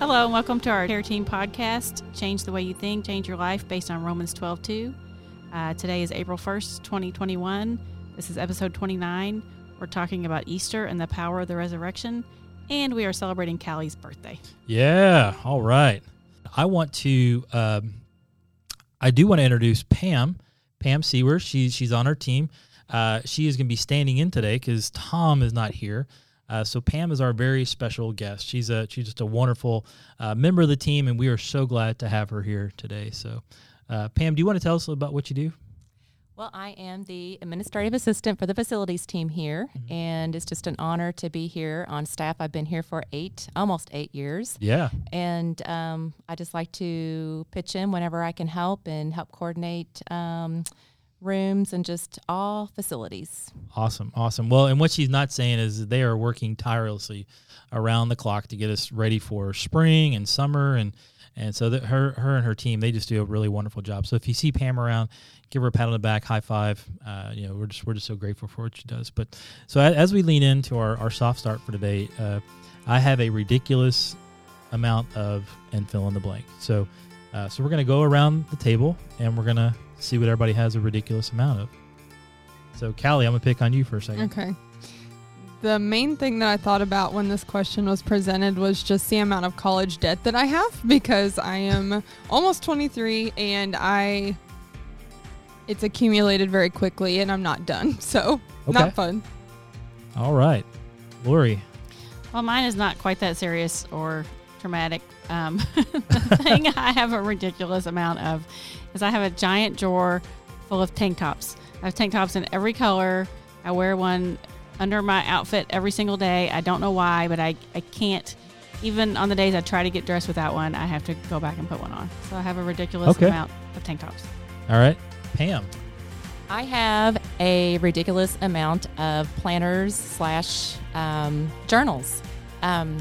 Hello, and welcome to our Care Team podcast, Change the Way You Think, Change Your Life, based on Romans 12 2. Uh, today is April 1st, 2021. This is episode 29. We're talking about Easter and the power of the resurrection, and we are celebrating Callie's birthday. Yeah, all right. I want to, um, I do want to introduce Pam, Pam Sewer. She's, she's on our team. Uh, she is going to be standing in today because Tom is not here. Uh, so Pam is our very special guest. She's a she's just a wonderful uh, member of the team, and we are so glad to have her here today. So, uh, Pam, do you want to tell us about what you do? Well, I am the administrative assistant for the facilities team here, mm-hmm. and it's just an honor to be here on staff. I've been here for eight, almost eight years. Yeah. And um, I just like to pitch in whenever I can help and help coordinate. Um, rooms and just all facilities. Awesome, awesome. Well, and what she's not saying is they are working tirelessly around the clock to get us ready for spring and summer and and so that her her and her team they just do a really wonderful job. So if you see Pam around, give her a pat on the back, high five. Uh, you know, we're just we're just so grateful for what she does. But so as, we lean into our, our soft start for today, uh, I have a ridiculous amount of and fill in the blank. So uh, so we're gonna go around the table and we're gonna see what everybody has a ridiculous amount of. So, Callie, I'm gonna pick on you for a second. Okay. The main thing that I thought about when this question was presented was just the amount of college debt that I have because I am almost 23 and I it's accumulated very quickly and I'm not done. So, okay. not fun. All right. Lori. Well, mine is not quite that serious or traumatic. Um, the thing I have a ridiculous amount of is I have a giant drawer full of tank tops. I have tank tops in every color. I wear one under my outfit every single day. I don't know why, but I, I can't. Even on the days I try to get dressed without one, I have to go back and put one on. So I have a ridiculous okay. amount of tank tops. All right. Pam. I have a ridiculous amount of planners slash um, journals. Um,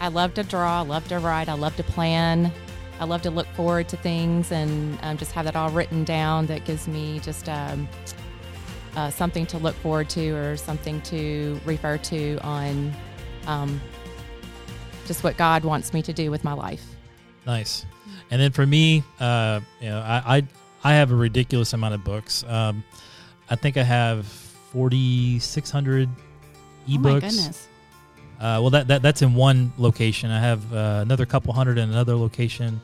I love to draw, I love to write, I love to plan. I love to look forward to things and um, just have that all written down. That gives me just um, uh, something to look forward to or something to refer to on um, just what God wants me to do with my life. Nice. And then for me, uh, you know, I, I, I have a ridiculous amount of books. Um, I think I have forty six hundred ebooks. Oh my goodness. Uh, well, that, that that's in one location. I have uh, another couple hundred in another location,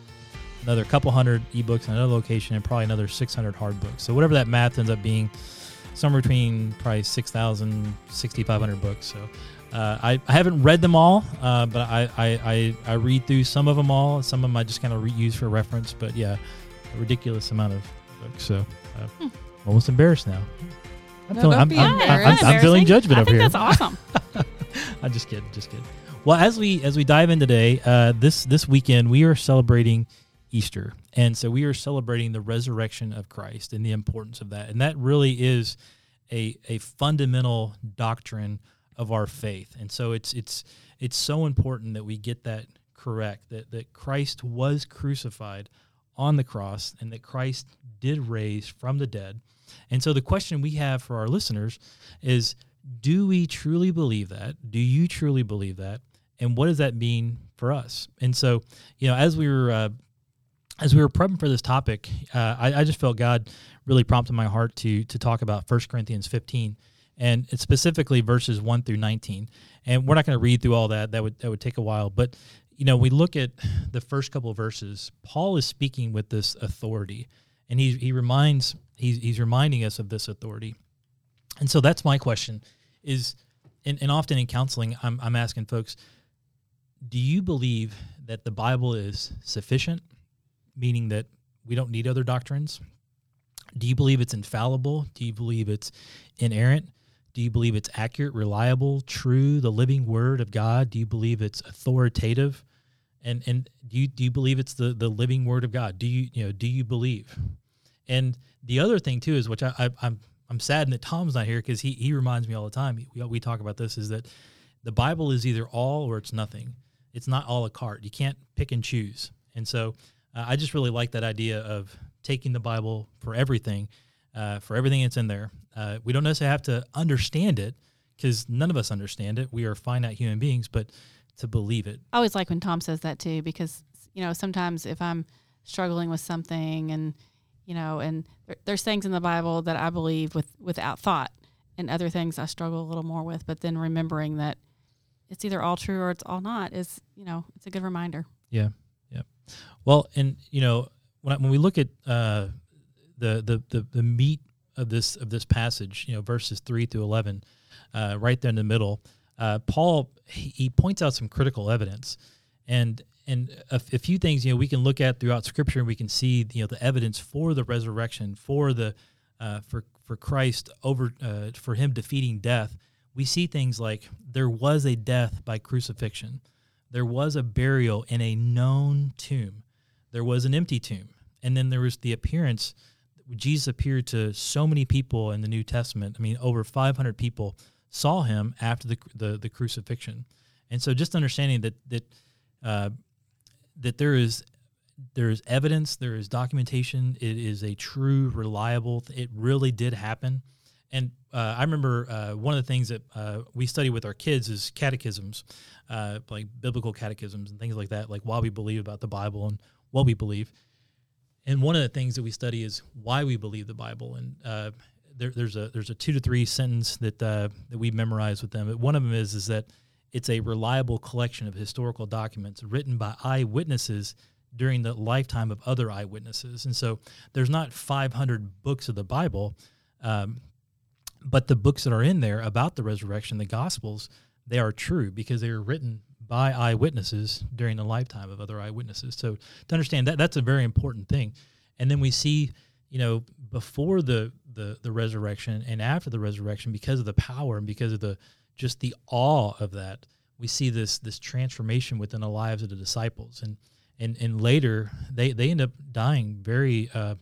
another couple hundred ebooks in another location, and probably another 600 hard books. So whatever that math ends up being, somewhere between probably 6,000, 6,500 books. So uh, I, I haven't read them all, uh, but I, I, I, I, read through some of them all. Some of them I just kind of re- use for reference. But yeah, a ridiculous amount of books. So uh, hmm. almost embarrassed now. I'm, no, feeling, I'm, I'm, I'm, I'm feeling judgment I over here. That's awesome. I'm just kidding, just kidding. Well, as we as we dive in today, uh, this this weekend we are celebrating Easter, and so we are celebrating the resurrection of Christ and the importance of that, and that really is a a fundamental doctrine of our faith, and so it's it's it's so important that we get that correct that that Christ was crucified on the cross and that Christ did raise from the dead. And so the question we have for our listeners is do we truly believe that? Do you truly believe that? And what does that mean for us? And so, you know, as we were uh, as we were prepping for this topic, uh, I, I, just felt God really prompted my heart to to talk about 1 Corinthians 15, and specifically verses 1 through 19. And we're not going to read through all that; that would that would take a while. But you know, we look at the first couple of verses. Paul is speaking with this authority, and he he reminds he's he's reminding us of this authority. And so that's my question is, and, and often in counseling, I'm, I'm asking folks, do you believe that the Bible is sufficient, meaning that we don't need other doctrines? Do you believe it's infallible? Do you believe it's inerrant? Do you believe it's accurate, reliable, true, the living word of God? Do you believe it's authoritative? And and do you do you believe it's the the living word of God? Do you you know do you believe? And the other thing too is which I, I I'm I'm saddened that Tom's not here because he he reminds me all the time. We we talk about this is that the Bible is either all or it's nothing. It's not all a cart. You can't pick and choose. And so uh, I just really like that idea of taking the Bible for everything, uh, for everything that's in there. Uh, we don't necessarily have to understand it because none of us understand it. We are finite human beings, but to believe it. I always like when Tom says that too, because you know sometimes if I'm struggling with something and you know, and there, there's things in the Bible that I believe with without thought, and other things I struggle a little more with. But then remembering that it's either all true or it's all not is you know it's a good reminder. Yeah, yeah. Well, and you know when I, when we look at uh, the, the the the meat of this of this passage, you know, verses three through eleven, uh, right there in the middle, uh, Paul he, he points out some critical evidence, and and a, a, few things you know we can look at throughout Scripture, and we can see you know the evidence for the resurrection, for the uh, for for Christ over uh, for him defeating death. We see things like there was a death by crucifixion, there was a burial in a known tomb, there was an empty tomb, and then there was the appearance. Jesus appeared to so many people in the New Testament. I mean, over 500 people saw him after the the, the crucifixion, and so just understanding that that uh, that there is there is evidence, there is documentation. It is a true, reliable. It really did happen. And uh, I remember uh, one of the things that uh, we study with our kids is catechisms, uh, like biblical catechisms and things like that, like why we believe about the Bible and what we believe. And one of the things that we study is why we believe the Bible. And uh, there, there's a there's a two to three sentence that uh, that we memorize with them. One of them is is that it's a reliable collection of historical documents written by eyewitnesses during the lifetime of other eyewitnesses. And so there's not 500 books of the Bible, um, but the books that are in there about the resurrection, the Gospels, they are true because they were written by eyewitnesses during the lifetime of other eyewitnesses. So to understand that, that's a very important thing. And then we see, you know, before the the the resurrection and after the resurrection, because of the power and because of the just the awe of that, we see this this transformation within the lives of the disciples. And and and later they they end up dying very uh,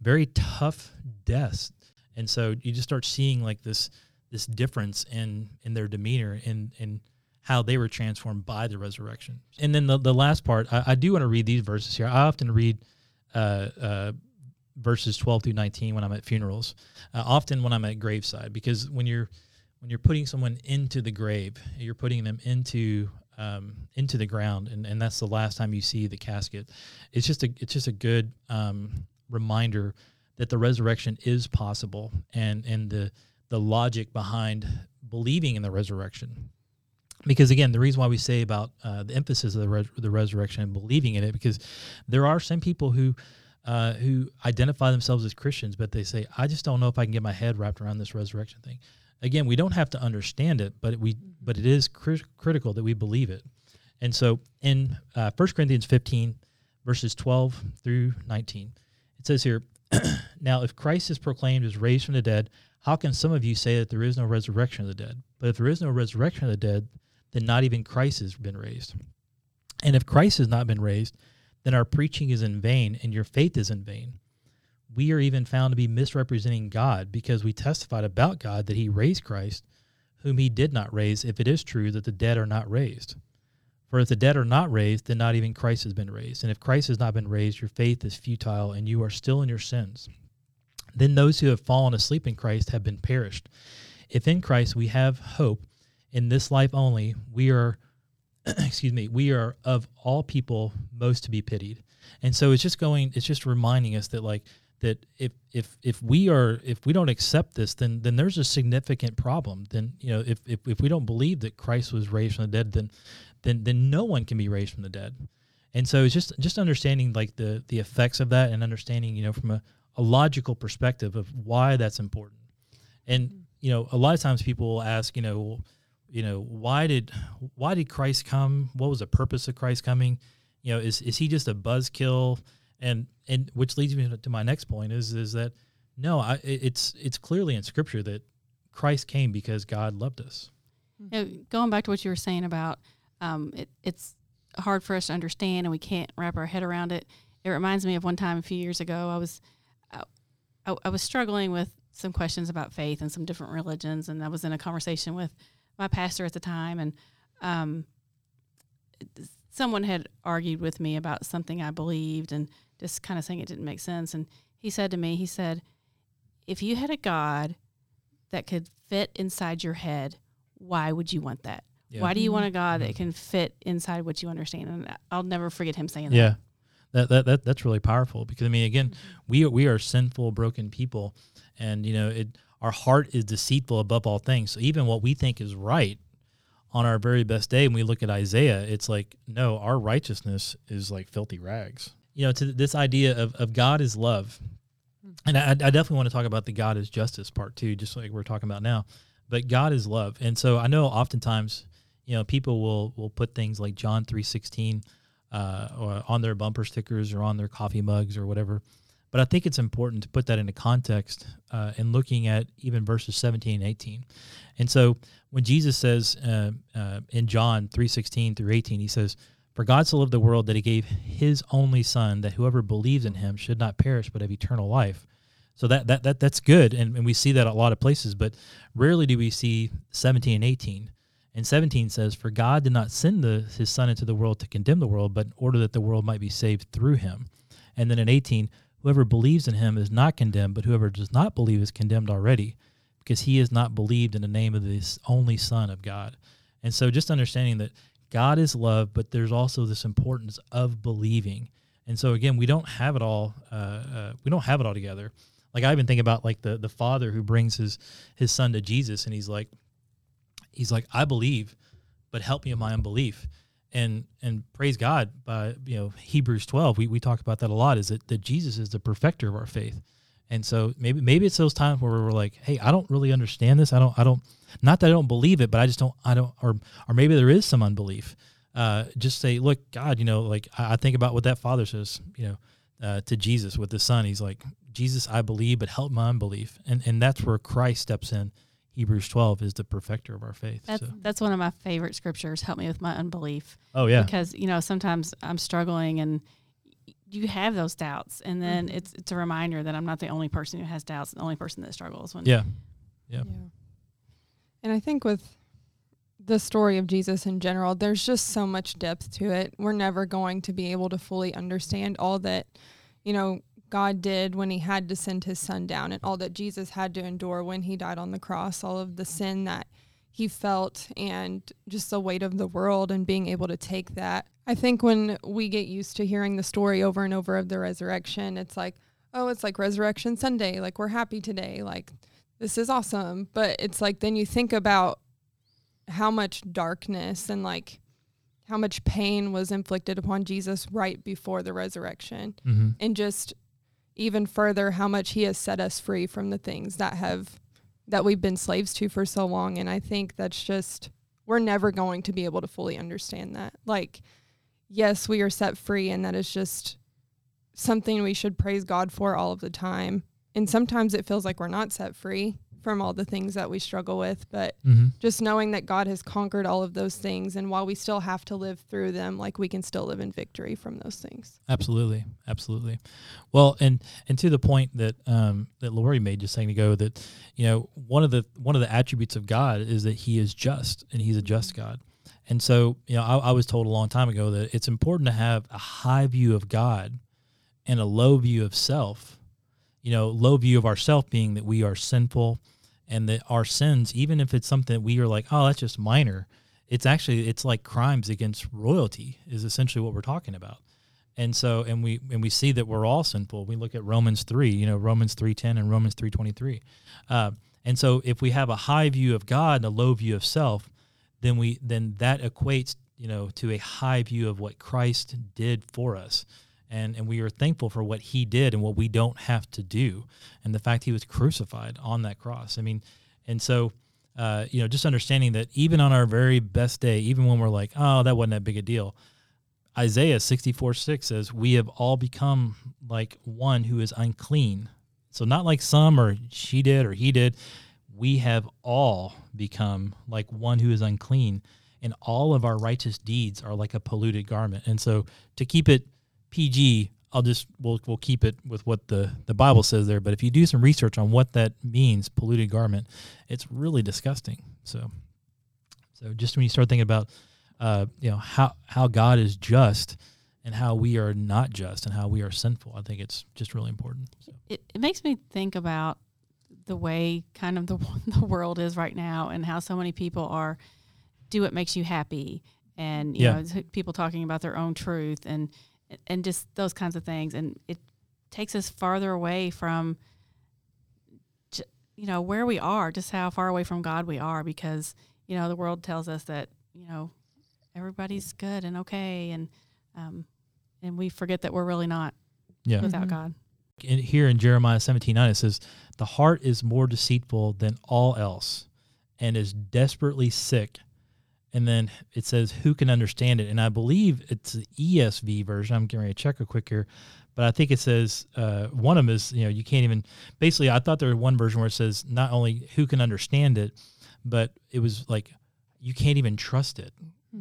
very tough deaths, and so you just start seeing like this this difference in in their demeanor and and how they were transformed by the resurrection. And then the, the last part, I, I do want to read these verses here. I often read uh, uh, verses 12 through 19 when I'm at funerals, uh, often when I'm at graveside, because when you're when you're putting someone into the grave, you're putting them into um, into the ground, and, and that's the last time you see the casket. It's just a it's just a good um, reminder that the resurrection is possible, and and the the logic behind believing in the resurrection. Because again, the reason why we say about uh, the emphasis of the, the resurrection and believing in it, because there are some people who uh, who identify themselves as Christians, but they say, "I just don't know if I can get my head wrapped around this resurrection thing." Again, we don't have to understand it, but we but it is cri- critical that we believe it. And so in uh, 1 Corinthians 15, verses 12 through 19, it says here, Now, if Christ is proclaimed as raised from the dead, how can some of you say that there is no resurrection of the dead? But if there is no resurrection of the dead, then not even Christ has been raised. And if Christ has not been raised, then our preaching is in vain and your faith is in vain we are even found to be misrepresenting God because we testified about God that he raised Christ, whom he did not raise, if it is true that the dead are not raised. For if the dead are not raised, then not even Christ has been raised. And if Christ has not been raised, your faith is futile and you are still in your sins. Then those who have fallen asleep in Christ have been perished. If in Christ we have hope in this life only, we are excuse me, we are of all people most to be pitied. And so it's just going it's just reminding us that like that if if if we are if we don't accept this then then there's a significant problem. Then you know if, if if we don't believe that christ was raised from the dead then then then no one can be raised from the dead. And so it's just just understanding like the the effects of that and understanding you know from a, a logical perspective of why that's important. And you know a lot of times people will ask you know you know why did why did christ come? What was the purpose of christ coming? You know is is he just a buzzkill and and which leads me to my next point is is that no, I, it's it's clearly in Scripture that Christ came because God loved us. You know, going back to what you were saying about um, it, it's hard for us to understand and we can't wrap our head around it. It reminds me of one time a few years ago I was I, I was struggling with some questions about faith and some different religions, and I was in a conversation with my pastor at the time, and um, someone had argued with me about something I believed, and just kind of saying it didn't make sense. And he said to me, he said, if you had a God that could fit inside your head, why would you want that? Yeah. Why do you want a God that mm-hmm. can fit inside what you understand? And I'll never forget him saying that. Yeah, that, that that that's really powerful because I mean, again, mm-hmm. we we are sinful, broken people, and you know, it our heart is deceitful above all things. So even what we think is right on our very best day, when we look at Isaiah, it's like no, our righteousness is like filthy rags. You know, to this idea of of God is love, and I, I definitely want to talk about the God is justice part too, just like we're talking about now. But God is love, and so I know oftentimes, you know, people will will put things like John three sixteen uh, on their bumper stickers or on their coffee mugs or whatever. But I think it's important to put that into context uh, and looking at even verses 17 and 18. And so when Jesus says uh, uh, in John 3:16 through 18, he says, "For God so loved the world that He gave His only Son, that whoever believes in Him should not perish but have eternal life." So that that, that that's good, and, and we see that a lot of places, but rarely do we see 17 and 18. And 17 says, For God did not send the, his Son into the world to condemn the world, but in order that the world might be saved through him. And then in 18, Whoever believes in him is not condemned, but whoever does not believe is condemned already, because he has not believed in the name of this only Son of God. And so just understanding that God is love, but there's also this importance of believing. And so again, we don't have it all. Uh, uh, we don't have it all together. Like I even think about like the the father who brings his his son to Jesus, and he's like, he's like, I believe, but help me in my unbelief. And and praise God by you know Hebrews twelve, we, we talk about that a lot. Is that, that Jesus is the perfecter of our faith. And so maybe maybe it's those times where we're like, hey, I don't really understand this. I don't I don't not that I don't believe it, but I just don't I don't or or maybe there is some unbelief. Uh, just say, look, God, you know, like I, I think about what that father says, you know, uh, to Jesus with the son. He's like, Jesus, I believe, but help my unbelief. And and that's where Christ steps in. Hebrews 12 is the perfecter of our faith. That's so. that's one of my favorite scriptures. Help me with my unbelief. Oh yeah. Because you know sometimes I'm struggling and you have those doubts, and then Mhm. it's it's a reminder that I'm not the only person who has doubts, the only person that struggles. When Yeah. Yeah. And I think with the story of Jesus in general, there's just so much depth to it. We're never going to be able to fully understand all that, you know, God did when he had to send his son down and all that Jesus had to endure when he died on the cross, all of the sin that he felt and just the weight of the world and being able to take that. I think when we get used to hearing the story over and over of the resurrection, it's like, oh, it's like Resurrection Sunday. Like, we're happy today. Like, this is awesome. But it's like, then you think about how much darkness and like how much pain was inflicted upon Jesus right before the resurrection. Mm-hmm. And just even further, how much he has set us free from the things that have that we've been slaves to for so long. And I think that's just we're never going to be able to fully understand that. Like, yes, we are set free, and that is just something we should praise God for all of the time. And sometimes it feels like we're not set free from all the things that we struggle with, but Mm-hmm. just knowing that God has conquered all of those things, and while we still have to live through them, like we can still live in victory from those things. Absolutely, absolutely. Well, and and to the point that um, that Lori made just saying ago that you know one of the one of the attributes of God is that He is just and He's a just God. And so you know I, I was told a long time ago that it's important to have a high view of God and a low view of self. You know, low view of ourself being that we are sinful and that our sins, even if it's something we are like, oh, that's just minor, it's actually it's like crimes against royalty is essentially what we're talking about. And so and we and we see that we're all sinful. We look at romans 3 you know romans 3.10 and romans 3.23 uh, and so if we have a high view of god and a low view of self then we then that equates you know to a high view of what christ did for us and and we are thankful for what he did and what we don't have to do and the fact he was crucified on that cross i mean and so uh, you know just understanding that even on our very best day even when we're like oh that wasn't that big a deal Isaiah 64 6 says, We have all become like one who is unclean. So, not like some or she did or he did. We have all become like one who is unclean, and all of our righteous deeds are like a polluted garment. And so, to keep it PG, I'll just we'll we'll keep it with what the the Bible says there. But if you do some research on what that means, polluted garment, it's really disgusting. So, so just when you start thinking about uh, you know how how God is just and how we are not just and how we are sinful. I think it's just really important. So. it, it makes me think about the way kind of the the world is right now and how so many people are do what makes you happy, and you Yeah. know people talking about their own truth and and just those kinds of things, and it takes us farther away from you know where we are, just how far away from God we are, because you know the world tells us that you know everybody's good and okay, and um, and we forget that we're really not Yeah. without Mhm. God. in, here in Jeremiah 17 9, it says, The heart is more deceitful than all else and is desperately sick. And then it says, Who can understand it? And I believe it's the ESV version. I'm getting ready to check real quick here. But I think it says, uh, one of them is, you know, you can't even, basically, I thought there was one version where it says, not only who can understand it, but it was like, you can't even trust it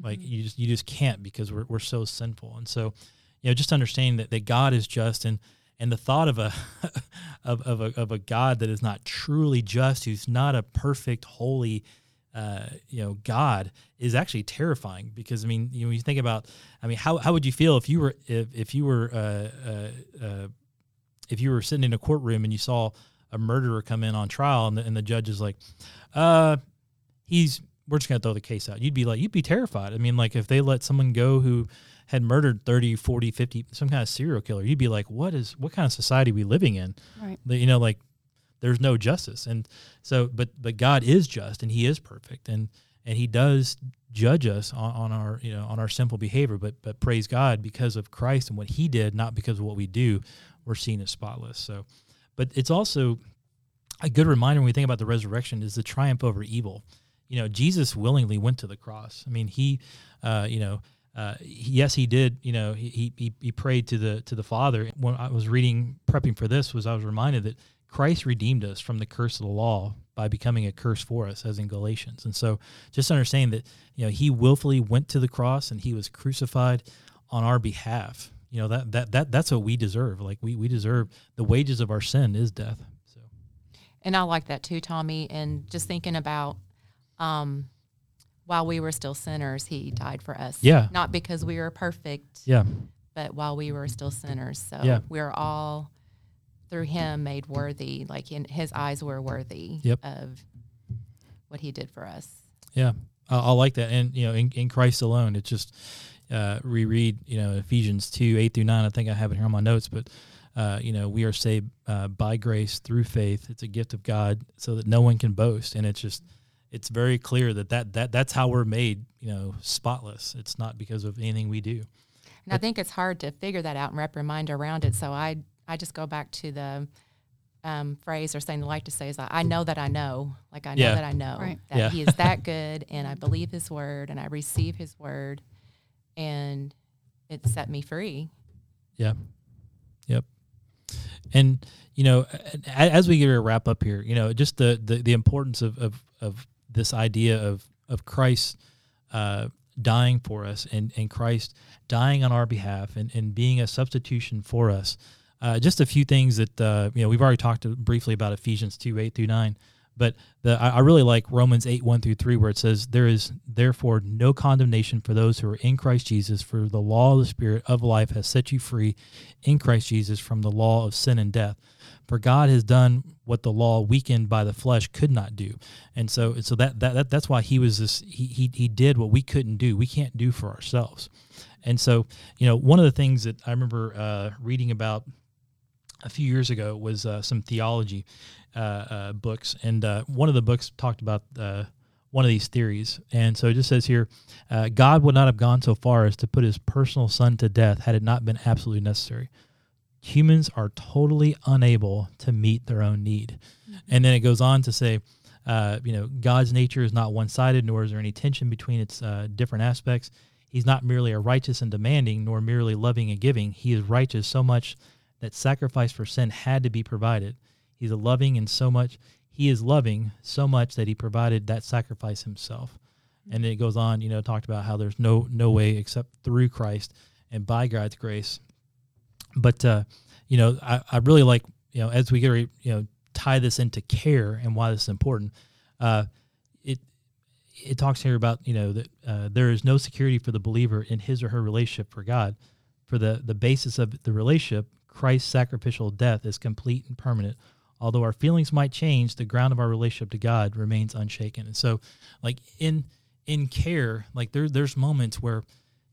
like you just you just can't because we're, we're so sinful and so you know just understanding that, that god is just and and the thought of a of, of a of a god that is not truly just who's not a perfect holy uh, you know god is actually terrifying because i mean you know when you think about i mean how, how would you feel if you were if, if you were uh, uh, uh, if you were sitting in a courtroom and you saw a murderer come in on trial and the, and the judge is like uh he's we're just going to throw the case out. You'd be like, you'd be terrified. I mean, like if they let someone go who had murdered 30, 40, 50, some kind of serial killer, you'd be like, what is, what kind of society are we living in? Right. You know, like there's no justice. And so, but, but God is just and he is perfect and, and he does judge us on, on our, you know, on our simple behavior, but, but praise God because of Christ and what he did, not because of what we do, we're seen as spotless. So, but it's also a good reminder when we think about the resurrection is the triumph over evil you know, Jesus willingly went to the cross. I mean, he, uh, you know, uh, yes, he did. You know, he, he he prayed to the to the Father. When I was reading, prepping for this, was I was reminded that Christ redeemed us from the curse of the law by becoming a curse for us, as in Galatians. And so, just understanding that you know he willfully went to the cross and he was crucified on our behalf. You know that that that that's what we deserve. Like we we deserve the wages of our sin is death. So And I like that too, Tommy. And just thinking about um, while we were still sinners, he died for us. Yeah. Not because we were perfect, yeah, but while we were still sinners. So Yeah. we're all through him made worthy. Like in his eyes were worthy Yep. of what he did for us. Yeah, I, I like that, and you know, in, in Christ alone, it's just uh, reread, you know, Ephesians two eight through nine. I think I have it here on my notes, but uh, you know, we are saved uh, by grace through faith. It's a gift of God, so that no one can boast, and it's just, it's very clear that that that that's how we're made, you know, spotless. It's not because of anything we do. And I think it's hard to figure that out and wrap your mind around it. So I I just go back to the um, phrase or saying I like to say is like, I know that I know, like I know Yeah. that I know Right. that Yeah. He is that good, and I believe His word, and I receive His word, and it set me free. Yeah. Yep. And you know, a- a- as we get ready to wrap up here, you know, just the the, the importance of, of of this idea of of Christ uh, dying for us and and Christ dying on our behalf and and being a substitution for us. Uh, just a few things that uh, you know we've already talked briefly about Ephesians two eight through nine, but the, I, I really like Romans eight one through three where it says there is therefore no condemnation for those who are in Christ Jesus, for the law of the Spirit of life has set you free in Christ Jesus from the law of sin and death. For God has done what the law weakened by the flesh could not do, and so so that that, that that's why he was this he, he he did what we couldn't do. We can't do for ourselves, and so you know one of the things that I remember uh, reading about a few years ago was uh, some theology uh, uh, books, and uh, one of the books talked about uh, one of these theories. And so it just says here, uh, God would not have gone so far as to put His personal Son to death had it not been absolutely necessary. Humans are totally unable to meet their own need, and then it goes on to say. Uh, you know, God's nature is not one-sided, nor is there any tension between its uh, different aspects. He's not merely a righteous and demanding, nor merely loving and giving. He is righteous so much that sacrifice for sin had to be provided. He's a loving and so much he is loving so much that he provided that sacrifice himself. And then it goes on, you know, talked about how there's no no way except through Christ and by God's grace. But uh, you know, I, I really like, you know, as we get you know, tie this into care and why this is important. Uh, it it talks here about you know that uh, there is no security for the believer in his or her relationship for God. For the the basis of the relationship, Christ's sacrificial death is complete and permanent. Although our feelings might change, the ground of our relationship to God remains unshaken. And so, like in in care, like there there's moments where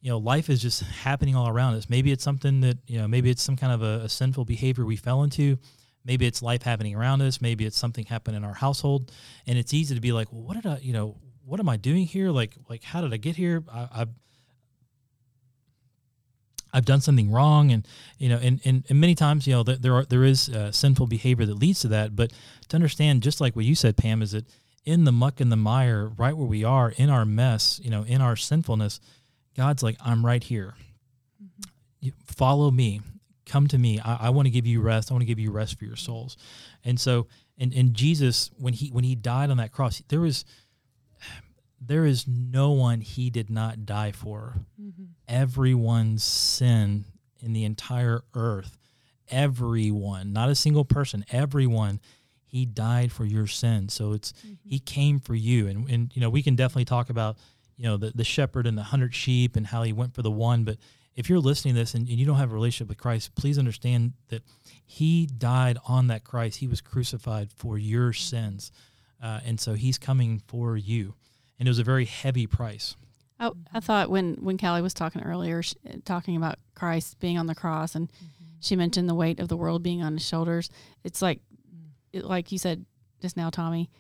you know life is just happening all around us. Maybe it's something that you know maybe it's some kind of a, a sinful behavior we fell into. Maybe it's life happening around us. Maybe it's something happened in our household, and it's easy to be like, well, what did I you know what am I doing here? Like like how did I get here? I, I've I've done something wrong, and you know, and, and, and many times, you know, there are there is uh, sinful behavior that leads to that. But to understand, just like what you said, Pam, is that in the muck and the mire, right where we are, in our mess, you know, in our sinfulness, God's like, I'm right here. Mm-hmm. follow me, come to me. I, I want to give you rest. I want to give you rest for your souls. And so, and and Jesus, when he when he died on that cross, there was there is no one he did not die for. Mm-hmm. Everyone's sin in the entire earth, everyone, not a single person, everyone, he died for your sin. So it's mm-hmm. he came for you. And and you know, we can definitely talk about, you know, the, the shepherd and the hundred sheep and how he went for the one. But if you're listening to this and, and you don't have a relationship with Christ, please understand that he died on that Christ. He was crucified for your sins. Uh, and so he's coming for you and it was a very heavy price. I, I thought when when Callie was talking earlier, she, talking about Christ being on the cross, and mm-hmm. she mentioned the weight of the world being on his shoulders. It's like, it, like you said just now, Tommy.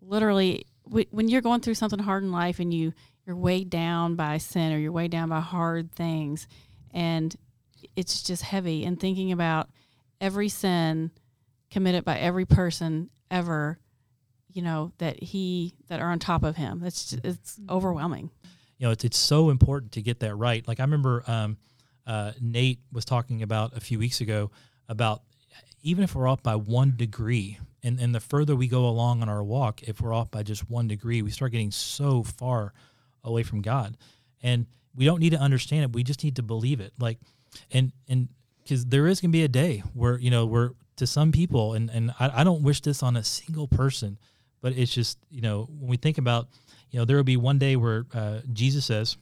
Literally, w- when you're going through something hard in life, and you you're weighed down by sin, or you're weighed down by hard things, and it's just heavy. And thinking about every sin committed by every person ever you know that he that are on top of him. It's just, it's overwhelming. You know, it's it's so important to get that right. Like I remember um, uh, Nate was talking about a few weeks ago about even if we're off by one degree, and and the further we go along on our walk, if we're off by just one degree, we start getting so far away from God, and we don't need to understand it. We just need to believe it. Like, and and because there is going to be a day where you know where to some people, and and I, I don't wish this on a single person but it's just you know when we think about you know there will be one day where uh, Jesus says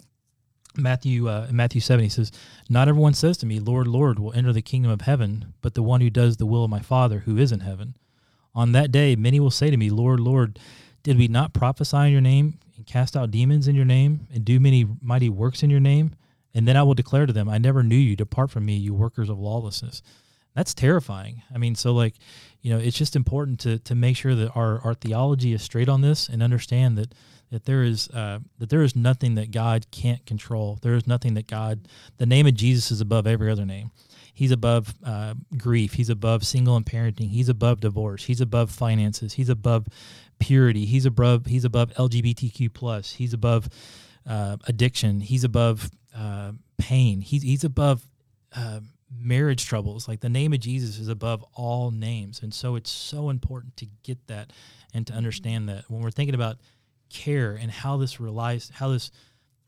Matthew uh, Matthew seven he says not everyone says to me Lord Lord will enter the kingdom of heaven but the one who does the will of my Father who is in heaven. On that day many will say to me Lord Lord did we not prophesy in your name and cast out demons in your name and do many mighty works in your name? And then I will declare to them, I never knew you. Depart from me, you workers of lawlessness. That's terrifying. I mean, so like you know, it's just important to to make sure that our our theology is straight on this and understand that that there is uh, that there is nothing that God can't control. There is nothing that God. The name of Jesus is above every other name. He's above uh, grief. He's above single and parenting. He's above divorce. He's above finances. He's above purity. He's above he's above LGBTQ plus. He's above uh, addiction. He's above uh, pain. He's he's above uh, marriage troubles. Like the name of Jesus is above all names. And so it's so important to get that and to understand that when we're thinking about care and how this relies how this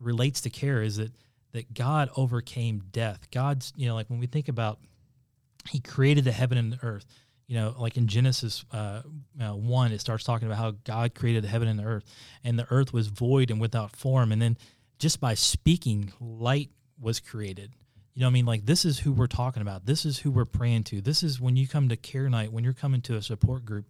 relates to care is that that God overcame death. God's, you know, like when we think about he created the heaven and the earth, you know, like in Genesis uh, uh, 1, it starts talking about how God created the heaven and the earth, and the earth was void and without form. And then just by speaking, light was created. You know I mean? Like this is who we're talking about. This is who we're praying to. This is when you come to care night, when you're coming to a support group,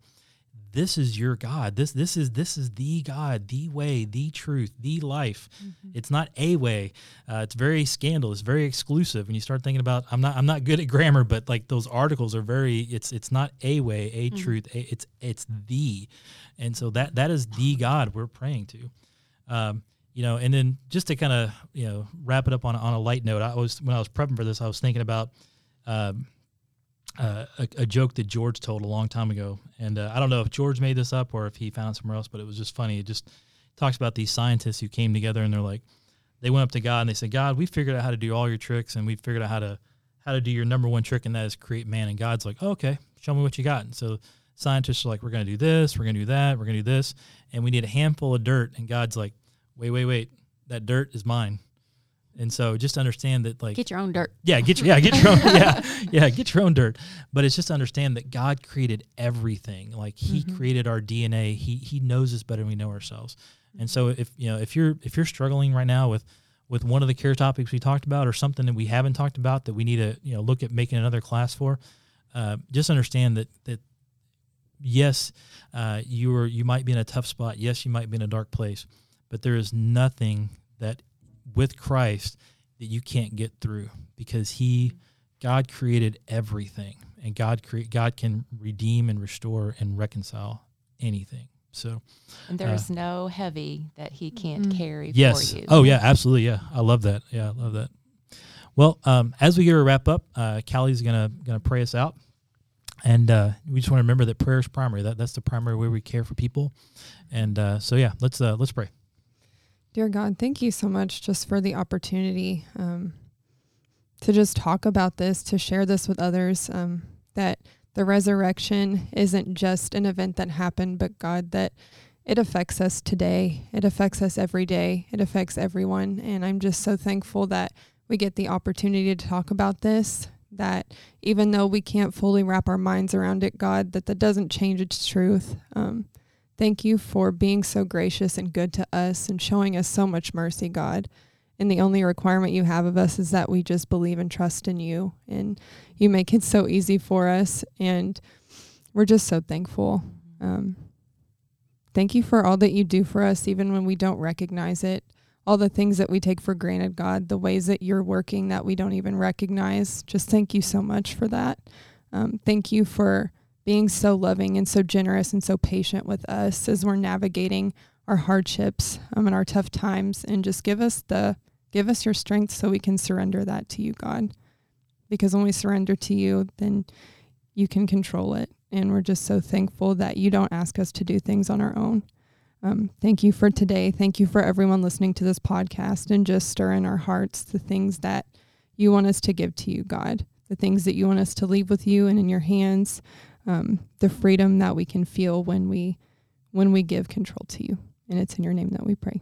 this is your God. This this is this is the God, the way, the truth, the life. Mm-hmm. It's not a way. Uh, it's very scandalous, very exclusive. When you start thinking about, I'm not I'm not good at grammar, but like those articles are very. It's it's not a way, a mm-hmm. truth. A, it's it's the, and so that that is the God we're praying to. Um, you know, and then just to kind of you know wrap it up on on a light note, I was when I was prepping for this, I was thinking about um, uh, a, a, joke that George told a long time ago, and uh, I don't know if George made this up or if he found it somewhere else, but it was just funny. It just talks about these scientists who came together and they're like, they went up to God and they said, God, we figured out how to do all your tricks, and we figured out how to how to do your number one trick, and that is create man. And God's like, oh, okay, show me what you got. And so scientists are like, we're going to do this, we're going to do that, we're going to do this, and we need a handful of dirt. And God's like, wait, wait, wait, that dirt is mine. And so just understand that like get your own dirt. Yeah, get your, yeah, get your own yeah, yeah, get your own dirt. But it's just understand that God created everything. Like he mm-hmm. created our DNA. He he knows us better than we know ourselves. And so if you know, if you're if you're struggling right now with with one of the care topics we talked about or something that we haven't talked about that we need to, you know, look at making another class for, uh, just understand that that yes, uh, you are you might be in a tough spot. Yes, you might be in a dark place but there is nothing that with Christ that you can't get through because he God created everything and God create God can redeem and restore and reconcile anything. So And there's no heavy that he can't Mm. carry yes. for you. Oh yeah, absolutely. Yeah. I love that. Yeah, I love that. Well, um, as we get to wrap up, uh, Callie's gonna gonna pray us out. And uh, we just want to remember that prayer is primary. That that's the primary way we care for people. And uh, so yeah, let's uh, let's pray. Dear God, thank you so much just for the opportunity um, to just talk about this, to share this with others. Um, that the resurrection isn't just an event that happened, but God, that it affects us today. It affects us every day. It affects everyone. And I'm just so thankful that we get the opportunity to talk about this. That even though we can't fully wrap our minds around it, God, that that doesn't change its truth. Um, Thank you for being so gracious and good to us and showing us so much mercy, God. And the only requirement you have of us is that we just believe and trust in you. And you make it so easy for us. And we're just so thankful. Um, thank you for all that you do for us, even when we don't recognize it. All the things that we take for granted, God, the ways that you're working that we don't even recognize. Just thank you so much for that. Um, thank you for being so loving and so generous and so patient with us as we're navigating our hardships um, and our tough times and just give us the give us your strength so we can surrender that to you god. Because when we surrender to you then you can control it and we're just so thankful that you don't ask us to do things on our own. Um, thank you for today. Thank you for everyone listening to this podcast and just stir in our hearts the things that you want us to give to you god. The things that you want us to leave with you and in your hands um, the freedom that we can feel when we when we give control to you. And it's in your name that we pray.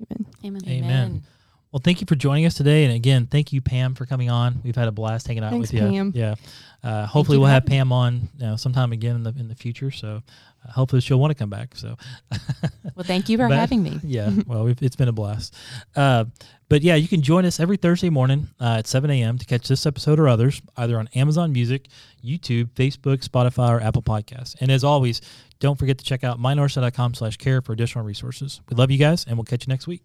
Amen. Amen. Amen. Well, thank you for joining us today, and again, thank you, Pam, for coming on. We've had a blast hanging out Thanks, with you. Pam. Yeah. Uh, hopefully, we'll have. Pam on you know, sometime again in the in the future. So, uh, hopefully, she'll want to come back. So, Well, thank you for But- having me. yeah. Well, we've, it's been a blast. Uh, but yeah, you can join us every Thursday morning uh, at 7 a.m. to catch this episode or others, either on Amazon Music, YouTube, Facebook, Spotify, or Apple Podcasts. And as always, don't forget to check out mynorsa.com slash care for additional resources. We love you guys, and we'll catch you next week.